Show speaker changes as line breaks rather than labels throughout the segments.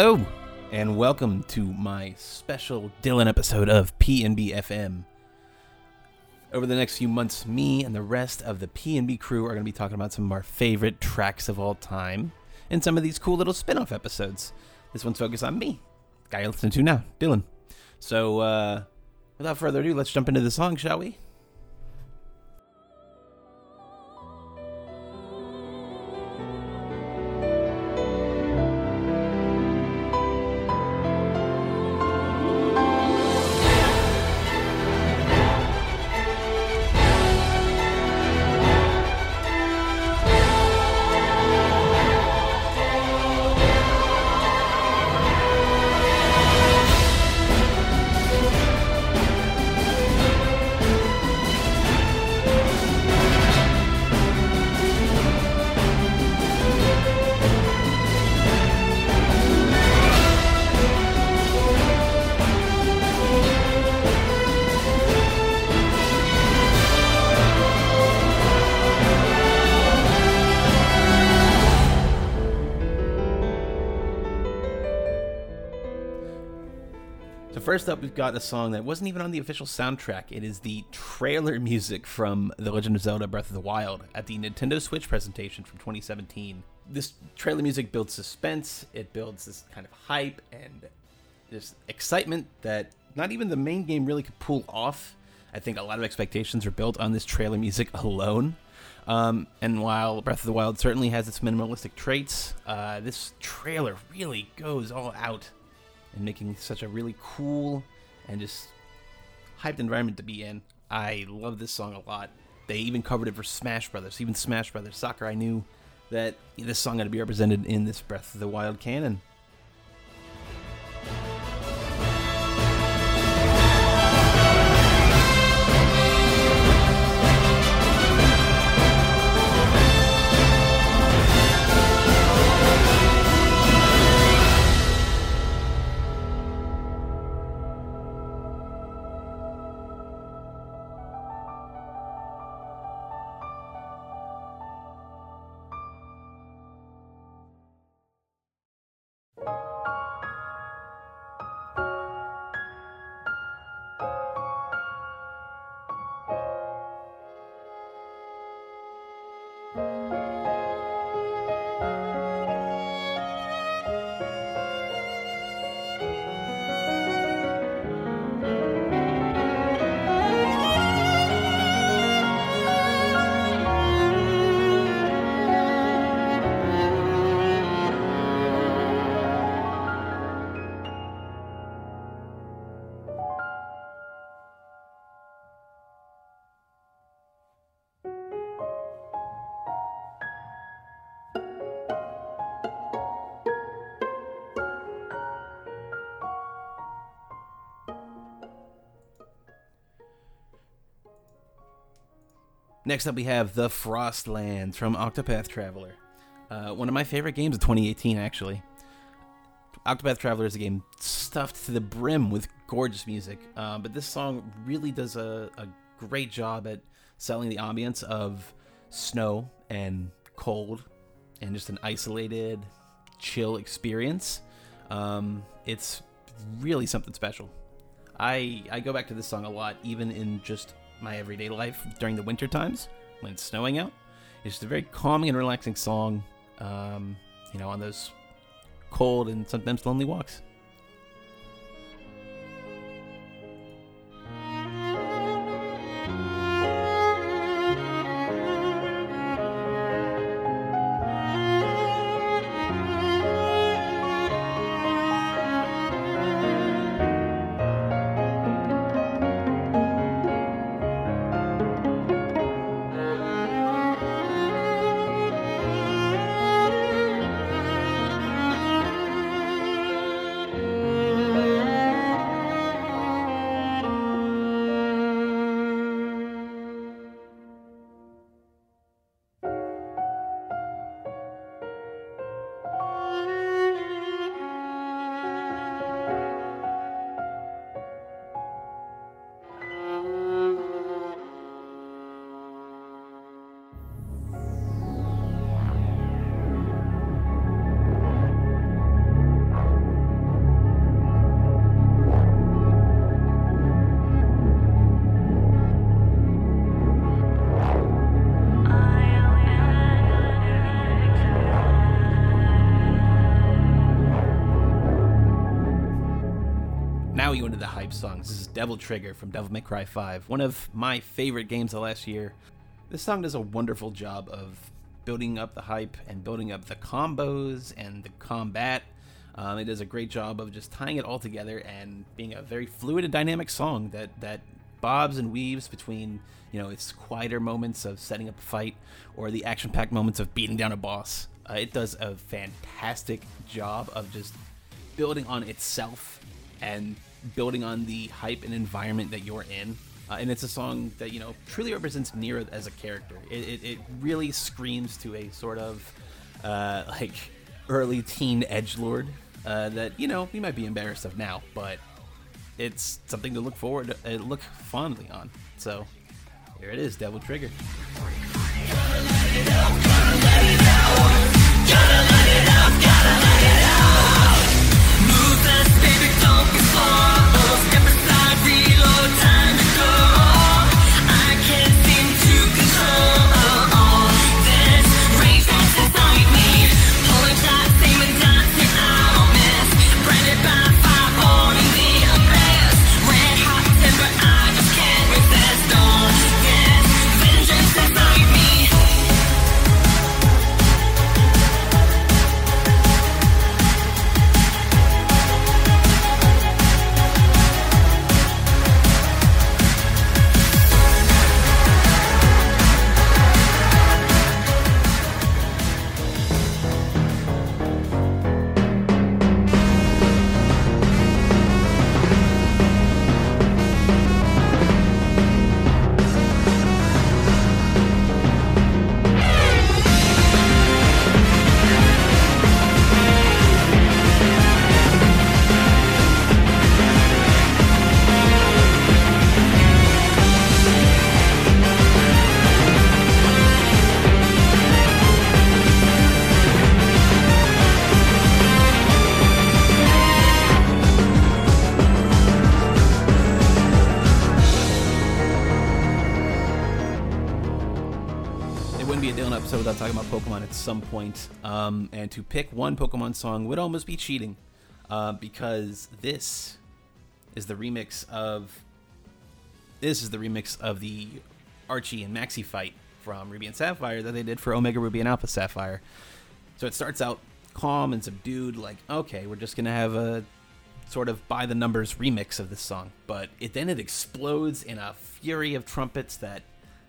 Hello, and welcome to my special Dylan episode of PNB FM. Over the next few months, me and the rest of the PNB crew are going to be talking about some of our favorite tracks of all time in some of these cool little spin off episodes. This one's focused on me, guy you're listening to now, Dylan. So, uh, without further ado, let's jump into the song, shall we? First up, we've got a song that wasn't even on the official soundtrack. It is the trailer music from The Legend of Zelda: Breath of the Wild at the Nintendo Switch presentation from 2017. This trailer music builds suspense. It builds this kind of hype and this excitement that not even the main game really could pull off. I think a lot of expectations are built on this trailer music alone. Um, and while Breath of the Wild certainly has its minimalistic traits, uh, this trailer really goes all out and making such a really cool and just hyped environment to be in. I love this song a lot. They even covered it for Smash Brothers. Even Smash Brothers Soccer. I knew that this song had to be represented in this Breath of the Wild canon. Next up, we have The Frostlands from Octopath Traveler. Uh, one of my favorite games of 2018, actually. Octopath Traveler is a game stuffed to the brim with gorgeous music, uh, but this song really does a, a great job at selling the ambience of snow and cold and just an isolated, chill experience. Um, it's really something special. I I go back to this song a lot, even in just my everyday life during the winter times when it's snowing out. It's just a very calming and relaxing song, um, you know, on those cold and sometimes lonely walks. Hype songs. This is Devil Trigger from Devil May Cry 5, one of my favorite games of last year. This song does a wonderful job of building up the hype and building up the combos and the combat. Um, it does a great job of just tying it all together and being a very fluid and dynamic song that that bobs and weaves between you know its quieter moments of setting up a fight or the action-packed moments of beating down a boss. Uh, it does a fantastic job of just building on itself and building on the hype and environment that you're in. Uh, and it's a song that you know truly represents Nero as a character. It, it, it really screams to a sort of uh, like early teen edge lord uh, that you know we might be embarrassed of now, but it's something to look forward, to, uh, look fondly on. So here it is, Devil Trigger. Episode some point. Um, and to pick one Pokemon song would almost be cheating, uh, because this is the remix of this is the remix of the Archie and Maxie fight from Ruby and Sapphire that they did for Omega Ruby and Alpha Sapphire. So it starts out calm and subdued, like okay, we're just gonna have a sort of by the numbers remix of this song, but it then it explodes in a fury of trumpets that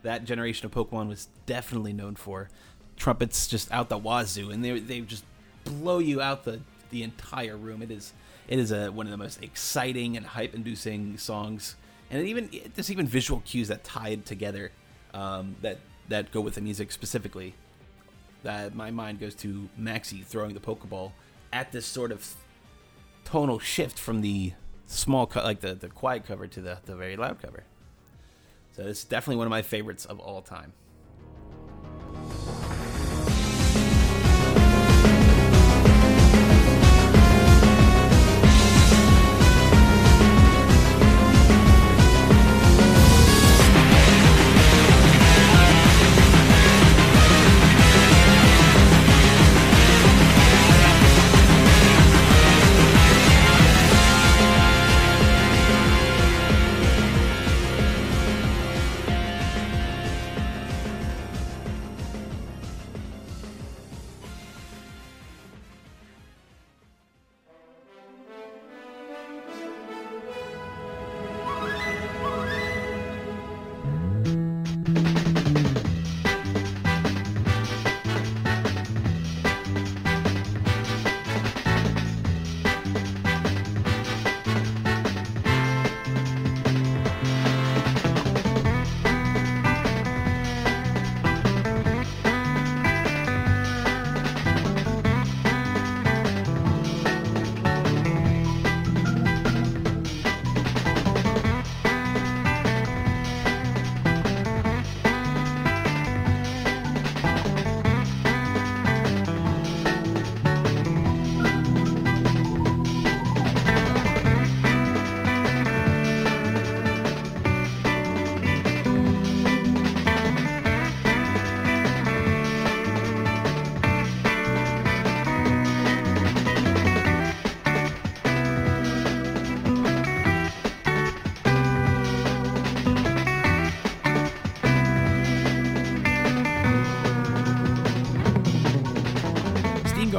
that generation of Pokemon was definitely known for. Trumpets just out the wazoo, and they they just blow you out the the entire room. It is it is a one of the most exciting and hype inducing songs, and even there's even visual cues that tied together um, that that go with the music specifically. That my mind goes to Maxie throwing the Pokeball at this sort of tonal shift from the small cut, like the the quiet cover to the the very loud cover. So it's definitely one of my favorites of all time.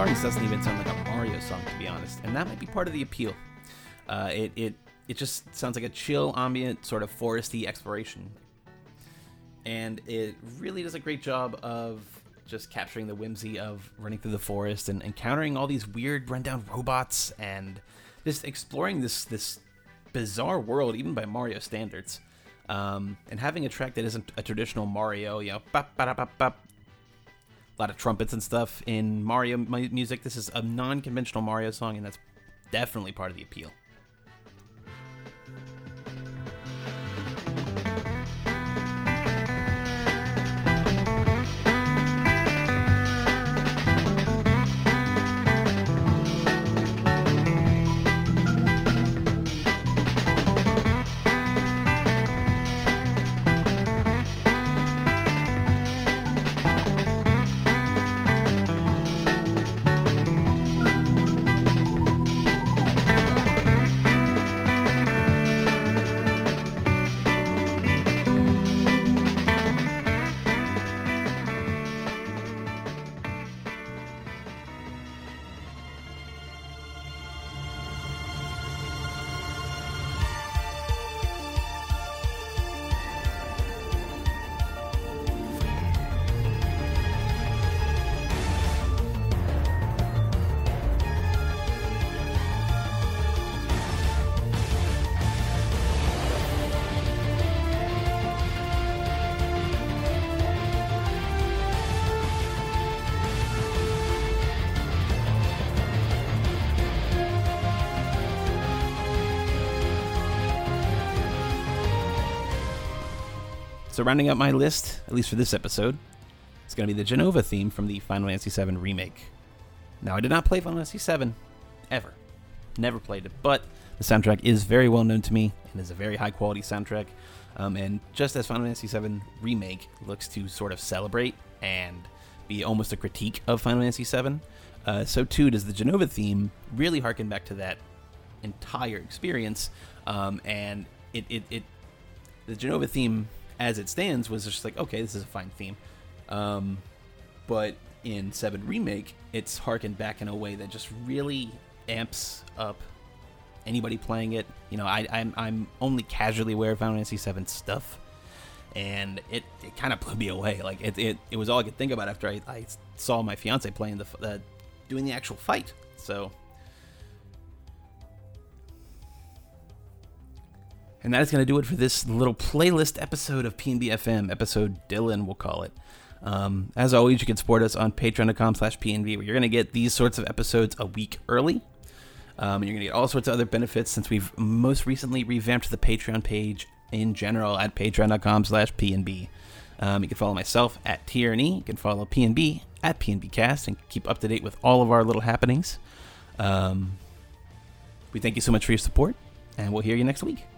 Songs doesn't even sound like a Mario song, to be honest, and that might be part of the appeal. Uh, it it it just sounds like a chill, ambient, sort of foresty exploration, and it really does a great job of just capturing the whimsy of running through the forest and encountering all these weird rundown robots and just exploring this this bizarre world, even by Mario standards. Um, and having a track that isn't a traditional Mario, you know, bop, bop, bop, a lot of trumpets and stuff in Mario music. This is a non-conventional Mario song, and that's definitely part of the appeal. So rounding out my list, at least for this episode, it's going to be the Jenova theme from the Final Fantasy VII remake. Now, I did not play Final Fantasy VII ever, never played it, but the soundtrack is very well known to me and is a very high quality soundtrack. Um, and just as Final Fantasy VII remake looks to sort of celebrate and be almost a critique of Final Fantasy VII, uh, so too does the Jenova theme really harken back to that entire experience. Um, and it, it, it, the Jenova theme as it stands was just like okay this is a fine theme. Um, but in 7 remake it's harkened back in a way that just really amps up anybody playing it. You know I, I'm, I'm only casually aware of Final Fantasy 7 stuff and it, it kind of blew me away. Like it, it, it was all I could think about after I, I saw my fiance playing the uh, doing the actual fight. So And that is going to do it for this little playlist episode of PNBFM, episode Dylan, we'll call it. Um, as always, you can support us on patreon.com slash PNB, where you're going to get these sorts of episodes a week early. Um, and you're going to get all sorts of other benefits since we've most recently revamped the Patreon page in general at patreon.com slash PNB. Um, you can follow myself at Tierney. You can follow PNB at PNBcast and keep up to date with all of our little happenings. Um, we thank you so much for your support, and we'll hear you next week.